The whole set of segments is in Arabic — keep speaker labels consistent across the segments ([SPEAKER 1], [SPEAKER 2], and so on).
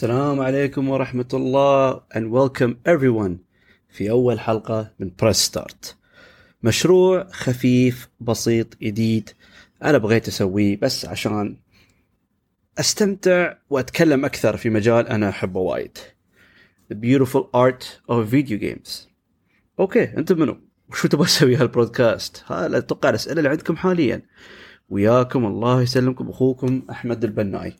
[SPEAKER 1] السلام عليكم ورحمة الله and welcome everyone في أول حلقة من Press Start مشروع خفيف بسيط جديد. أنا بغيت أسويه بس عشان أستمتع وأتكلم أكثر في مجال أنا أحبه وايد. The beautiful art of video games. أوكي أنت منو؟ وشو تبغى تسوي هالبودكاست؟ هذا أتوقع الأسئلة اللي عندكم حاليا. وياكم الله يسلمكم أخوكم أحمد البناي.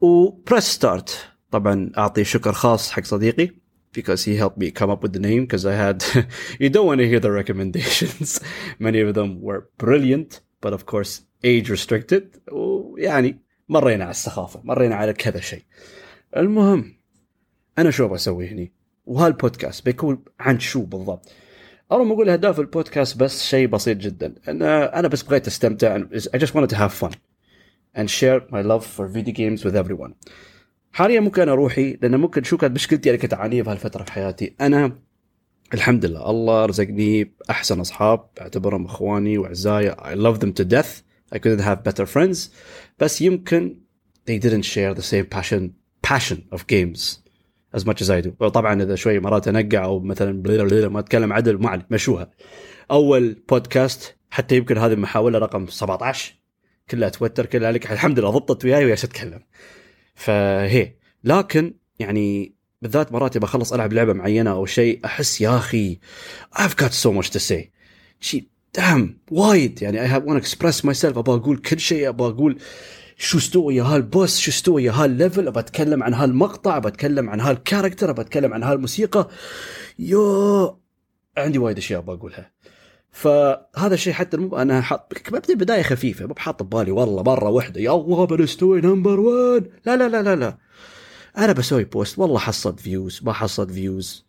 [SPEAKER 1] وبريس ستارت طبعا أعطي شكر خاص حق صديقي because he helped me come up with the name because I had you don't want to hear the recommendations. Many of them were brilliant but of course age restricted. ويعني مرينا على السخافة مرينا على كذا شيء. المهم أنا شو بسوي هني؟ وهالبودكاست بيكون عن شو بالضبط؟ أنا ما أقول أهداف البودكاست بس شيء بسيط جدا. أنا أنا بس بغيت أستمتع I just wanted to have fun. And share my love for video games with everyone. حاليا ممكن أروحي لأن ممكن شو كانت مشكلتي اللي كنت أعانيها بهالفتره في حياتي. أنا الحمد لله الله رزقني بأحسن أصحاب أعتبرهم إخواني وأعزائي. I love them to death. I couldn't have better friends. بس يمكن they didn't share the same passion passion of games as much as I do. طبعا إذا شوي مرات أنقع أو مثلا بليل بليل ما أتكلم عدل ما مشوها. أول بودكاست حتى يمكن هذه المحاولة رقم 17 كلها توتر كلها لك. الحمد لله ضبطت وياي وياش أتكلم. فهي. لكن يعني بالذات مرات ابى أخلص ألعب لعبة معينة أو شيء أحس يا أخي I've got so much to say. شيء دام وايد. يعني I have to express myself. ابى أقول كل شيء. ابى أقول شو استوى يا هال boss شو استوى يا هال level. ابى أتكلم عن هالمقطع. ابى أتكلم عن هال character ابى أتكلم عن هالموسيقى. you عندي وايد أشياء ابى أقولها. فهذا الشيء حتى المب... أنا حاط ببدا بدايه خفيفة مو بحاط ببالي والله مرة واحدة يا الله بنستوي number 1 لا لا لا لا لا. أنا بسوي post والله حصلت views ما حصلت views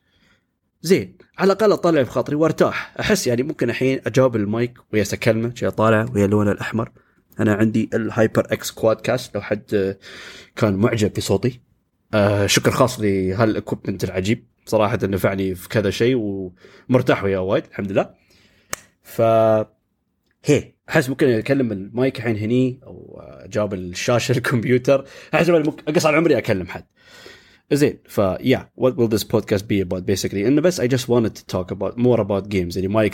[SPEAKER 1] زين على الأقل أطلع في خاطري وأرتاح. أحس يعني ممكن الحين أجاوب المايك ويا اكلمه شيء طالع ويا اللون الأحمر. أنا عندي ال HyperX QuadCast لو حد كان معجب بصوتي. آه شكر خاص لهالاكوبمنت العجيب. صراحة نفعني في كذا شيء ومرتاح وياه وايد الحمد لله. ف هي أحس ممكن أكلم المايك الحين هني أو جاب الشاشة الكمبيوتر. أحس ممكن اقصر عمري أكلم حد. زين ف yeah what will this podcast be about basically إنه بس I just wanted to talk about more about games يعني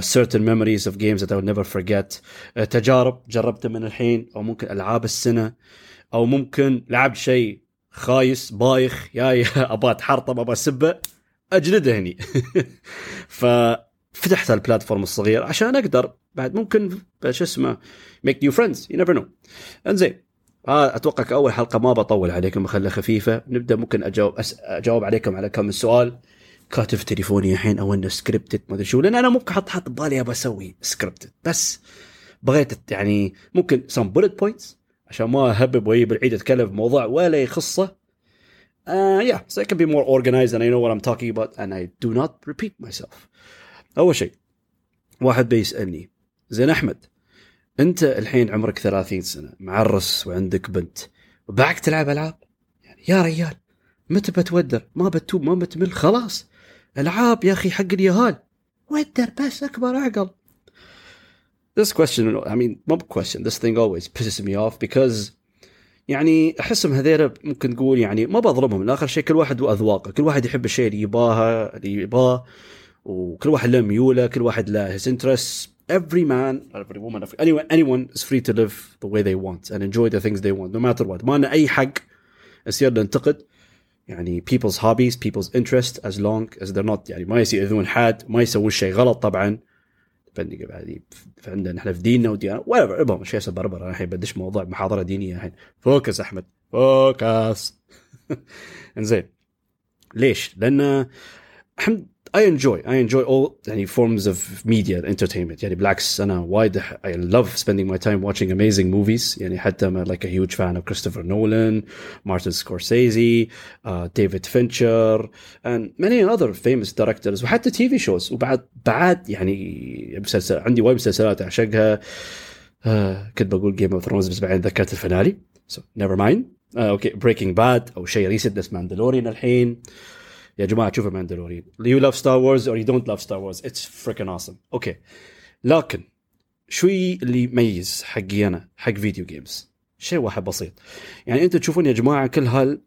[SPEAKER 1] certain memories of games that I will never forget. Uh, تجارب جربتها من الحين أو ممكن ألعاب السنة أو ممكن لعبت شيء خايس بايخ يا أبغى اتحرطم أبغى أسبه أجلده هني. ف فتحت ال platform الصغير عشان أقدر بعد ممكن شو اسمه make new friends you never know انزين آه أتوقع كأول حلقة ما بطول عليكم بخليها خفيفه نبدأ ممكن أجاوب أس... أجاوب عليكم على كم سؤال كاتب في تليفوني الحين أو إنه scripted ما أدري شو لأن أنا ممكن حط حط ببالي ابى أسوي سكريبتد بس بغيت يعني ممكن some bullet points عشان ما أهبب واجيب العيد أتكلم في موضوع ولا يخصه. uh, yeah so I can be more organized and I know what I'm talking about and I do not repeat myself. أول شيء واحد بيسألني زين أحمد أنت الحين عمرك 30 سنة معرس وعندك بنت وبعدك تلعب ألعاب؟ يعني يا ريال متى بتودر؟ ما بتوب ما بتمل خلاص ألعاب يا أخي حق اليهال ودر بس أكبر اعقل This question, I mean, ما question, this thing always pisses me off because يعني أحسهم هذيلا ممكن تقول يعني ما بضربهم لاخر شيء كل واحد وأذواقه، كل واحد يحب الشيء اللي يباها اللي يباه. وكل واحد له ميوله كل واحد له his interests. Every man every woman anyone anyone is free to live the way they want and enjoy the things they want no matter what. ما لنا أي حق نصير ننتقد يعني people's hobbies people's interest as long as they're not يعني ما يأذون حد ما يسوون شيء غلط طبعا. بعد فعندنا إحنا في ديننا وديانة whatever. المهم شيء بربر. أنا الحين بدش موضوع محاضرة دينية الحين. focus أحمد. focus إنزين. ليش؟ لأن الحمد I enjoy I enjoy all يعني forms of media entertainment يعني بالعكس أنا وايد I love spending my time watching amazing movies يعني حتى I'm like a huge fan of Christopher Nolan Martin Scorsese uh, David Fincher and many other famous directors وحتى تي في shows وبعد بعد يعني مسلسل عندي وايد مسلسلات أعشقها uh, كنت بقول Game of Thrones بس بعدين ذكرت الفينالي so never mind اوكي uh, okay. Breaking Bad او شيء ريسنت بس ماندلوريان الحين يا جماعة شوفوا Mandalorian you love Star Wars or you don't love Star Wars it's freaking awesome أوكي لكن شو اللي يميز حقي أنا حق video games شيء واحد بسيط. يعني أنتم تشوفون يا جماعة كل هال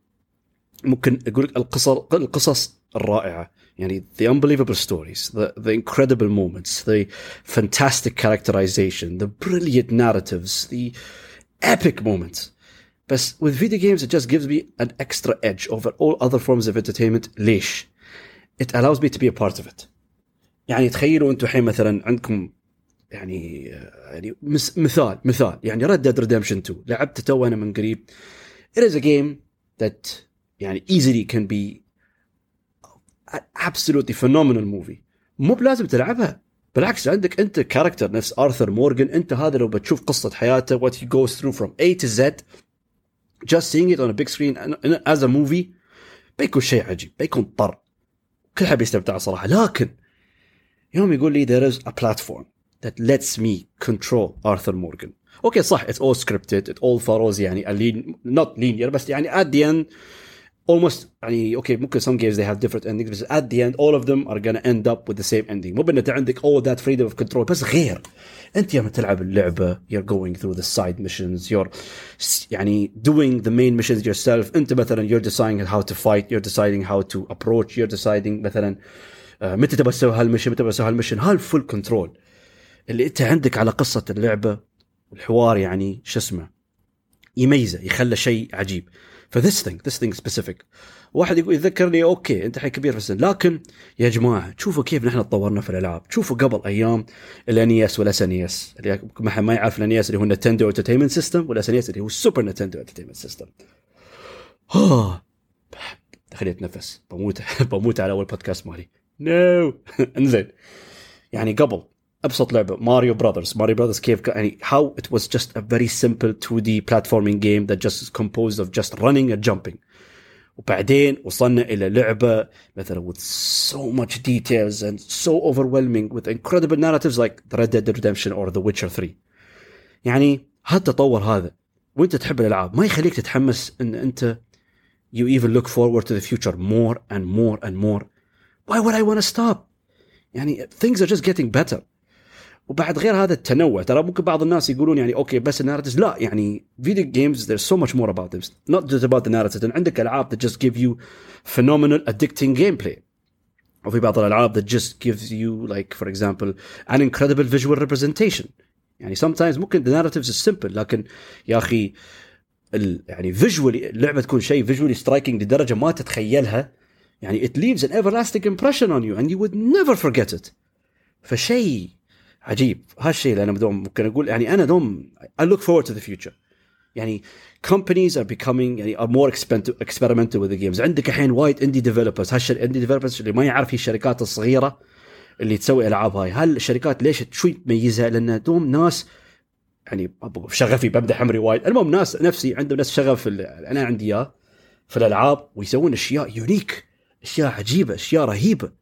[SPEAKER 1] ممكن أقول لك القصص القصص الرائعة. يعني the unbelievable stories the, the incredible moments the fantastic characterization the brilliant narratives the epic moments. بس with video games it just gives me an extra edge over all other forms of entertainment ليش it allows me to be a part of it يعني تخيلوا انتم الحين مثلا عندكم يعني يعني مثال مثال يعني Red Dead Redemption 2 لعبت تو انا من قريب it is a game that يعني easily can be absolutely phenomenal movie مو بلازم تلعبها بالعكس عندك انت كاركتر نفس ارثر مورغان انت هذا لو بتشوف قصه حياته what he goes through from A to Z just seeing it on a big screen as a movie بيكون شيء عجيب بيكون طر كل حد بيستمتع صراحة لكن يوم يقول لي there is a platform that lets me control Arthur Morgan أوكي صح it's all scripted it all follows يعني not linear بس يعني at the end almost يعني أوكي ممكن some games they have different endings بس at the end all of them are gonna end up with the same ending مو بان انت عندك all that freedom of control بس غير انت يوم تلعب اللعبه you're going through the side missions you're يعني doing the main missions yourself انت مثلا you're deciding how to fight you're deciding how to approach you're deciding مثلا آه، متى تبغى تسوي هال mission متى تبغى تسوي هال mission هال full control اللي انت عندك على قصه اللعبه والحوار يعني شو اسمه يميزه يخلى شيء عجيب ف this thing this thing specific واحد يقول يذكرني أوكي أنت الحين كبير في السن. لكن يا جماعة شوفوا كيف نحن تطورنا في الألعاب. شوفوا قبل أيام ال NES وال SNES اللي ما يعرف ال NES اللي هو Nintendo Entertainment System وال SNES اللي هو ال Super Nintendo Entertainment System آه خليني اتنفس بموت بموت على أول بودكاست مالي. نو انزين. يعني قبل ابسط لعبه ماريو براذرز ماريو براذرز كيف يعني how it was just a very simple 2D platforming game that just is composed of just running and jumping وبعدين وصلنا الى لعبه مثلا with so much details and so overwhelming with incredible narratives like the Red Dead Redemption or The Witcher 3 يعني هالتطور هذا وانت تحب الالعاب ما يخليك تتحمس ان انت you even look forward to the future more and more and more why would I want to stop يعني things are just getting better وبعد غير هذا التنوع. ترى ممكن بعض الناس يقولون يعني أوكي بس ال narratives لا يعني video games there's so much more about games not just about the عندك ألعاب that just give you phenomenal addicting gameplay وفي بعض الألعاب that just give you like for example an incredible visual representation يعني sometimes ممكن ال narratives simple لكن يا أخي ال يعني visually اللعبة تكون شيء visually striking لدرجة ما تتخيلها. يعني it leaves an everlasting impression on you and you would never forget it. فشيء عجيب. هالشيء اللي أنا دوم ممكن أقول يعني أنا دوم I look forward to the future. يعني companies are becoming يعني are more experimental with the games. عندك الحين وايد indie developers هالشر indie developers اللي ما يعرف هي الشركات الصغيرة اللي تسوي ألعاب هاي. هالشركات ليش شوي تميزها؟ لأن دوم ناس يعني شغفي بمدح عمري وايد. المهم ناس نفسي عندهم ناس شغف أنا عندي إياه في الألعاب ويسوون أشياء يونيك أشياء عجيبة أشياء رهيبة.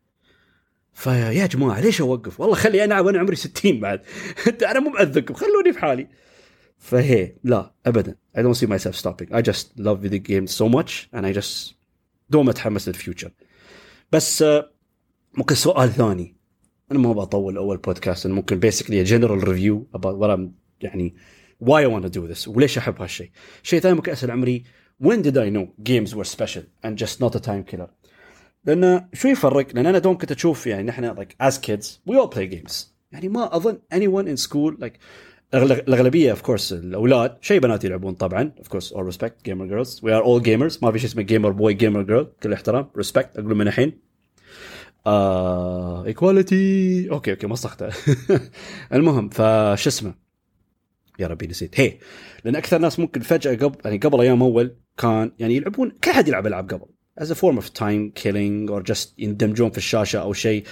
[SPEAKER 1] فيا جماعة ليش أوقف؟ والله خلي العب وأنا عمري 60 بعد. أنا مو معذبكم خلوني في حالي. فهي لا ابدا. I don't see myself stopping. I just love video games so much and I just دوم اتحمس لل future بس آه، ممكن سؤال ثاني. أنا ما بطول أول بودكاست ممكن basically general review about what I'm يعني why I want to do this وليش أحب هالشيء شيء ثاني ممكن أسأل عمري when did I know games were special and just not a time killer لأن شو يفرق؟ لأن أنا دوم كنت أشوف يعني نحن like as kids we all play games. يعني ما أظن anyone in school like الأغلبية of course الأولاد شيء بنات يلعبون طبعا of course all respect gamer girls. We are all gamers. ما في شيء اسمه gamer boy gamer girl. كل احترام respect. أقول من الحين. equality uh, okay okay مسختها المهم فش اسمه؟ يا ربي نسيت. هي لأن أكثر ناس ممكن فجأة قبل يعني قبل أيام أول كان يعني يلعبون كل حد يلعب ألعاب قبل. As a form of time killing or just يندمجون في الشاشة أو شيء.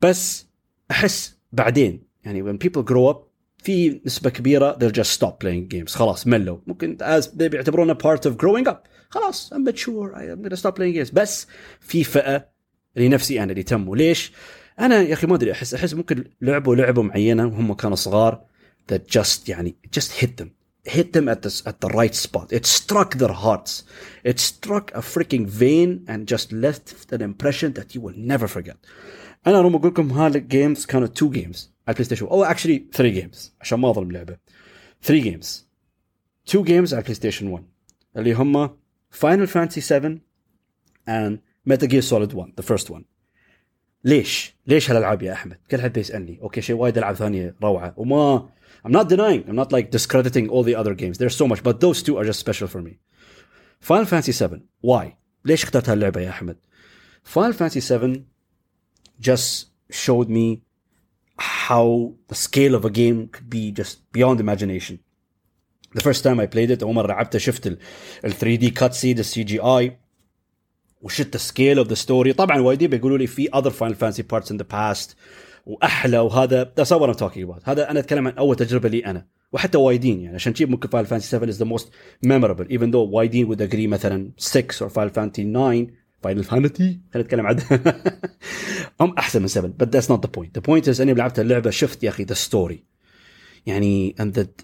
[SPEAKER 1] بس أحس بعدين يعني when people grow up في نسبة كبيرة they'll just stop playing games. خلاص ملوا. ممكن as they بيعتبرونه part of growing up. خلاص I'm mature I'm gonna stop playing games. بس في فئة اللي نفسي أنا اللي تموا. ليش؟ أنا يا أخي ما أدري احس أحس ممكن لعبوا لعبة معينة وهم كانوا صغار that just يعني just hit them. hit them at the, at the right spot. It struck their hearts. It struck a freaking vein and just left an impression that you will never forget. انا روم اقول لكم هالجيمز كانوا two games على البلاي ستيشن او actually three games عشان ما اظلم لعبه three games two games على بلاي ستيشن 1 اللي هم Final Fantasy 7 and Metal Gear Solid 1 the first one ليش؟ ليش هالالعاب يا احمد؟ كل حد يسالني، اوكي شيء وايد العاب ثانيه روعه وما I'm not denying, I'm not like discrediting all the other games. There's so much, but those two are just special for me. Final Fantasy 7, why? ليش اخترت هاللعبه يا احمد؟ Final Fantasy 7 just showed me how the scale of a game could be just beyond imagination. The first time I played it اول مره لعبته شفت ال 3 d cutscene السي جي اي وشفت the scale of the story طبعا وايدين بيقولوا لي في other Final Fantasy parts in the past وأحلى وهذا what I'm talking about. هذا أنا أتكلم عن أول تجربة لي أنا. وحتى وايدين يعني عشان شيء ممكن Final Fantasy 7 is the most memorable. Even though وايدين would agree مثلا 6 or Final Fantasy 9 Final Fantasy خلينا نتكلم عنها هم أحسن من 7 but that's not the point. The point is أني لعبت اللعبة شفت يا أخي the story. يعني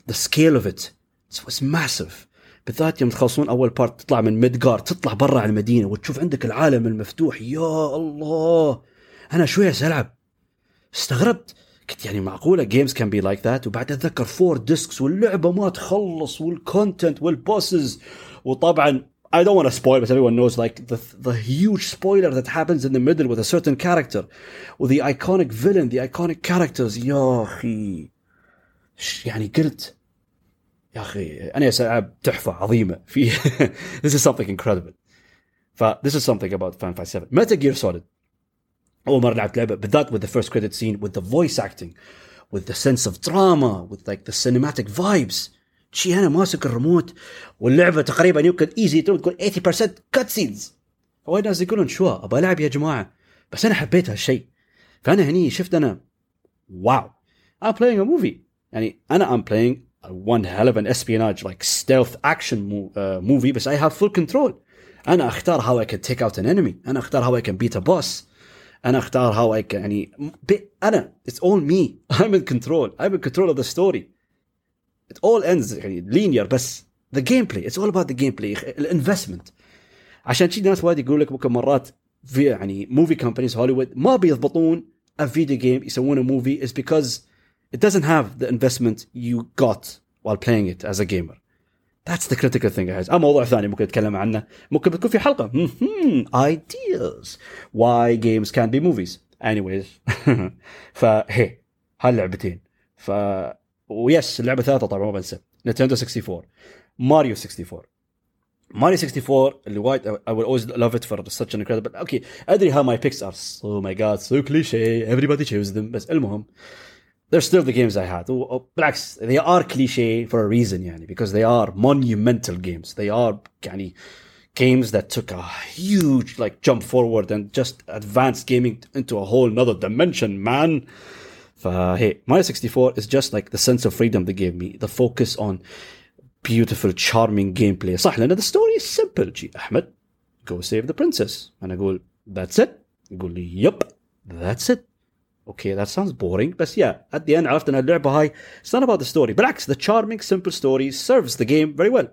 [SPEAKER 1] the scale of it it was massive. بالذات يوم تخلصون أول part تطلع من ميدجار تطلع برا على المدينة وتشوف عندك العالم المفتوح. يا الله! أنا شوية العب استغربت قلت يعني معقوله games can be like that وبعد اتذكر four discs واللعبه ما تخلص وال content وال bosses وطبعا I don't want to spoil, but everyone knows like the the huge spoiler that happens in the middle with a certain character, with the iconic villain, the iconic characters. يا أخي يعني قلت يا أخي أنا العاب تحفه عظيمه في this is something incredible. ف this is something about Final Fantasy 7. Metal Gear Solid اول مره لعبت لعبه بالذات with the first credit scene with the voice acting with the sense of drama with like the cinematic vibes شي انا ماسك الريموت واللعبه تقريبا يمكن ايزي تقول 80% كات سينز وايد ناس يقولون شو ابغى العب يا جماعه بس انا حبيت هالشيء فانا هني شفت انا واو I'm playing a movie يعني انا I'm playing one hell of an espionage like stealth action uh, movie بس I have full control انا اختار how I can take out an enemy انا اختار how I can beat a boss أنا أختار how I can يعني أنا it's all me I'm in control I'm in control of the story it all ends يعني linear بس. the gameplay it's all about the gameplay ال investment عشان شي ناس وايد يقول لك ممكن مرات في يعني movie companies هوليوود ما بيضبطون video game يسوونه movie is because it doesn't have the investment you got while playing it as a gamer. The critical thing guys. آه موضوع ثاني ممكن نتكلم عنه ممكن بتكون في حلقه ideas why games can be movies anyways فهي هاللعبتين ف ويس اللعبه ثلاثة طبعا ما بنسى نينتندو 64 ماريو 64 ماريو 64 اللي وايد I will always love it for such an incredible okay ادري how my picks are oh my god so cliche everybody chooses them بس المهم they're still the games I had. بالعكس they are cliche for a reason يعني because they are monumental games. They are يعني games that took a huge like jump forward and just advanced gaming into a whole another dimension, man. hey, Mario 64 is just like the sense of freedom they gave me, the focus on beautiful, charming gameplay. صح لأن the story is simple. جي أحمد, go save the princess. أنا أقول that's it. يقول لي yep, that's it. okay that sounds boring بس yeah at the end عرفت ان اللعبه هاي it's not about the story بالعكس the charming simple story serves the game very well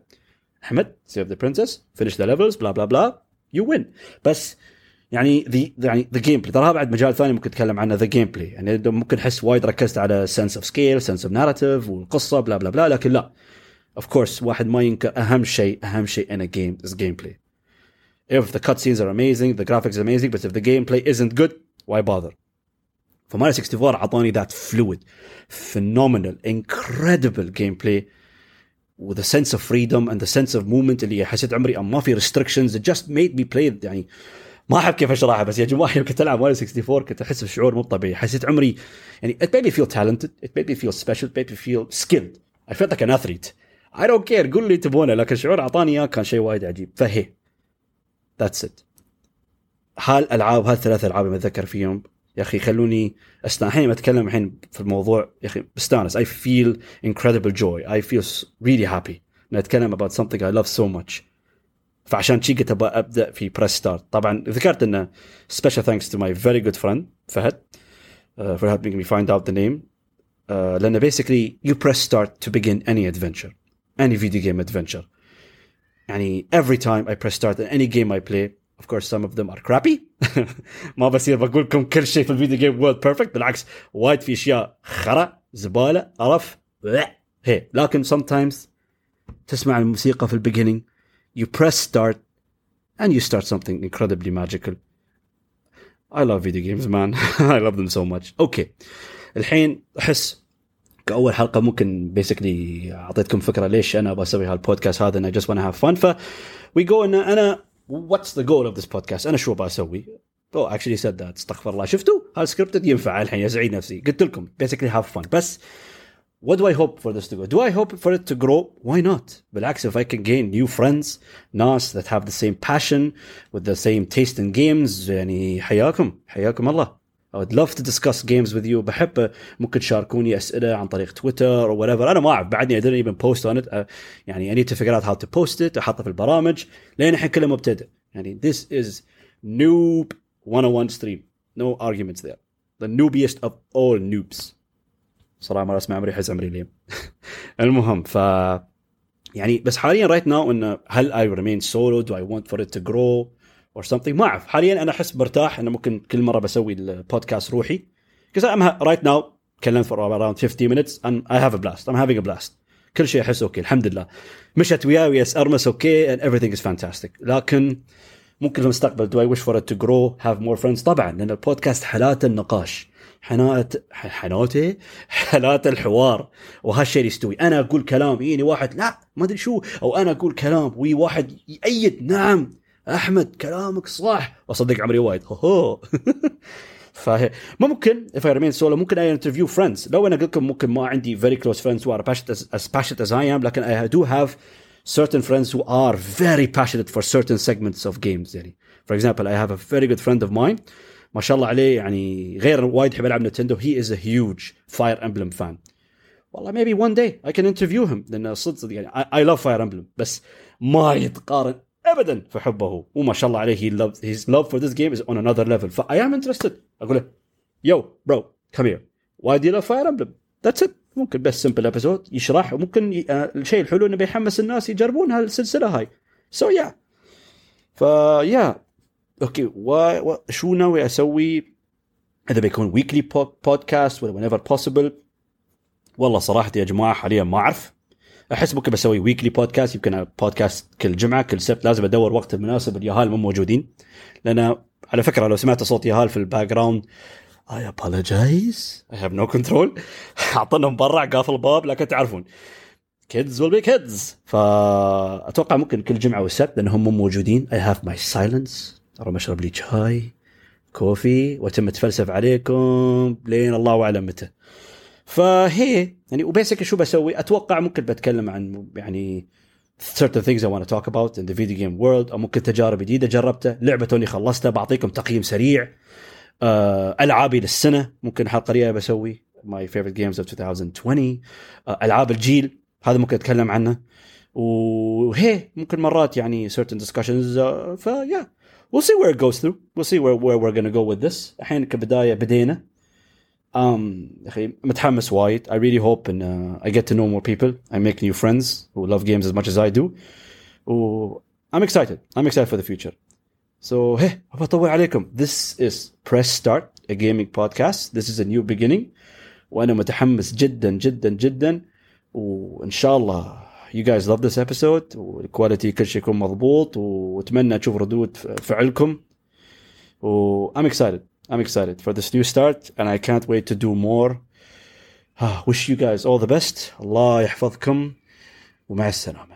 [SPEAKER 1] احمد save the princess finish the levels blah blah blah you win بس يعني the يعني the gameplay ترى بعد مجال ثاني ممكن نتكلم عنه the gameplay يعني ممكن أحس وايد ركزت على sense of scale sense of narrative والقصة blah blah blah لكن لا. of course واحد ما ينكر أهم شيء أهم شيء in a game is gameplay. If the cutscenes are amazing the graphics are amazing but if the gameplay isn't good why bother? فماريو 64 اعطوني that fluid phenomenal incredible gameplay و the sense of freedom and the sense of movement اللي حسيت عمري ما في restrictions just made me play يعني ما أحب كيف أشرحها بس يا جماعة يوم كنت ألعب ماريو 64 كنت أحس بشعور مو طبيعي. حسيت عمري يعني it made me feel talented it made me feel special made me feel skilled I felt like an athlete I don't care قول اللي تبونه لكن الشعور اعطاني إياه كان شيء وايد عجيب. فهي. that's it هالألعاب هالثلاث ألعاب اللي أتذكر فيهم يا اخي خلوني استانس الحين اتكلم الحين في الموضوع يا اخي بستانس I feel incredible joy I feel really happy اني اتكلم about something I love so much فعشان شي قلت ابغى ابدا في بريس ستارت طبعا ذكرت انه special thanks to my very good friend فهد uh, for helping me find out the name uh, لانه basically you press start to begin any adventure any video game adventure يعني every time I press start in any game I play of course some of them are crappy. ما بصير بقول لكم كل شيء في ال video game world perfect بالعكس وايد في أشياء خرا زبالة قرف هي. لكن sometimes تسمع الموسيقى في ال beginning you press start and you start something incredibly magical. I love video games man. I love them so much. okay الحين أحس كأول حلقة ممكن basically أعطيتكم فكرة ليش أنا بسوي هالبودكاست هذا أنا just wanna have fun ف we go in أنا what's the goal of this podcast أنا شو بسوي oh actually said that استغفر الله. شفتوا؟ هال scripted ينفع الحين يسعد نفسي. قلت لكم. basically have fun بس what do I hope for this to go? Do I hope for it to grow? Why not? بالعكس if I can gain new friends ناس that have the same passion with the same taste in games يعني حياكم. حياكم الله. I would love to discuss games with you بحب ممكن تشاركوني اسئله عن طريق تويتر او whatever انا ما اعرف بعدني I didn't even post on it uh, يعني I need to figure out how to post it احطه في البرامج لين الحين كله مبتدئ يعني this is noob 101 stream no arguments there the noobiest of all noobs صراحه ما اسمع عمري حز عمري اليوم المهم ف يعني بس حاليا رايت ناو انه هل I remain solo do I want for it to grow Or something. ما أعرف. حاليا أنا أحس برتاح إنه ممكن كل مرة بسوي البودكاست روحي. Because I'm right now تكلمت for around 50 minutes and I have a blast. I'm having a blast. كل شيء أحس okay الحمد لله. مشت وياي وياس أرمس okay and everything is fantastic. لكن ممكن في المستقبل do I wish for it to grow have more friends طبعا لأن البودكاست حالات النقاش حنات حنوته حالات الحوار. وهالشيء اللي يستوي. أنا أقول كلام يجيني واحد لا ما أدري شو. أو أنا أقول كلام وي واحد يأيد نعم. أحمد كلامك صح. وصدق عمري وايد. فممكن if I remain solo ممكن I interview friends لو أنا قلت لكم ممكن ما عندي very close friends who are as passionate as I am لكن I do have certain friends who are very passionate for certain segments of games. يعني for example I have a very good friend of mine. ما شاء الله عليه يعني غير وايد يحب يلعب نتندو. He is a huge fire emblem fan. والله maybe one day I can interview him. لأن صدق يعني I, I love fire emblem. بس ما يتقارن ابدا في حبه. وما شاء الله عليه he loves his love for this game is on another level. ف I am interested. أقول له bro come here. Why do you love Fire Emblem that's it. ممكن بس simple episode يشرح وممكن ي... آه، الشيء الحلو إنه بيحمس الناس يجربون هالسلسلة هاي. so yeah yeah. ف yeah okay و... شو ناوي أسوي؟ إذا بيكون weekly podcast ولا whenever possible. والله صراحة يا جماعة حاليا ما أعرف. أحس ممكن بسوي weekly podcast يمكن بودكاست كل جمعة كل سبت. لازم أدور وقت المناسب اليهال مو موجودين. لأن على فكرة لو سمعت صوت يهال في ال background I apologize. I have no control. اعطنهم برا قافل الباب لكن تعرفون. Kids will be kids. فأتوقع ممكن كل جمعة والسبت لانهم مو موجودين. I have my silence. أروح أشرب لي شاي كوفي وأتم أتفلسف عليكم. لين الله أعلم متى. فهي يعني وبيسك شو بسوي؟ أتوقع ممكن بتكلم عن يعني certain things I want to talk about in the video game world أو ممكن تجارب جديدة جربتها. لعبة توني خلصتها بعطيكم تقييم سريع. آه، ألعابي للسنة ممكن حلقة قريبه بسوي. My favorite games of 2020 آه، ألعاب الجيل هذا ممكن أتكلم عنه. وهي ممكن مرات يعني certain discussions uh, فيا we'll see where it goes through. We'll see where, where we're gonna go with this. الحين كبداية بدينا. um, اخي متحمس وايد I really hope and uh, I get to know more people I make new friends who love games as much as I do و I'm excited I'm excited for the future so hey بطول عليكم this is press start a gaming podcast this is a new beginning وانا متحمس جدا جدا جدا وان شاء الله you guys love this episode والكواليتي كل شيء يكون مضبوط واتمنى اشوف ردود فعلكم و I'm excited I'm excited for this new start and I can't wait to do more. wish you guys all the best. الله يحفظكم ومع السلامة.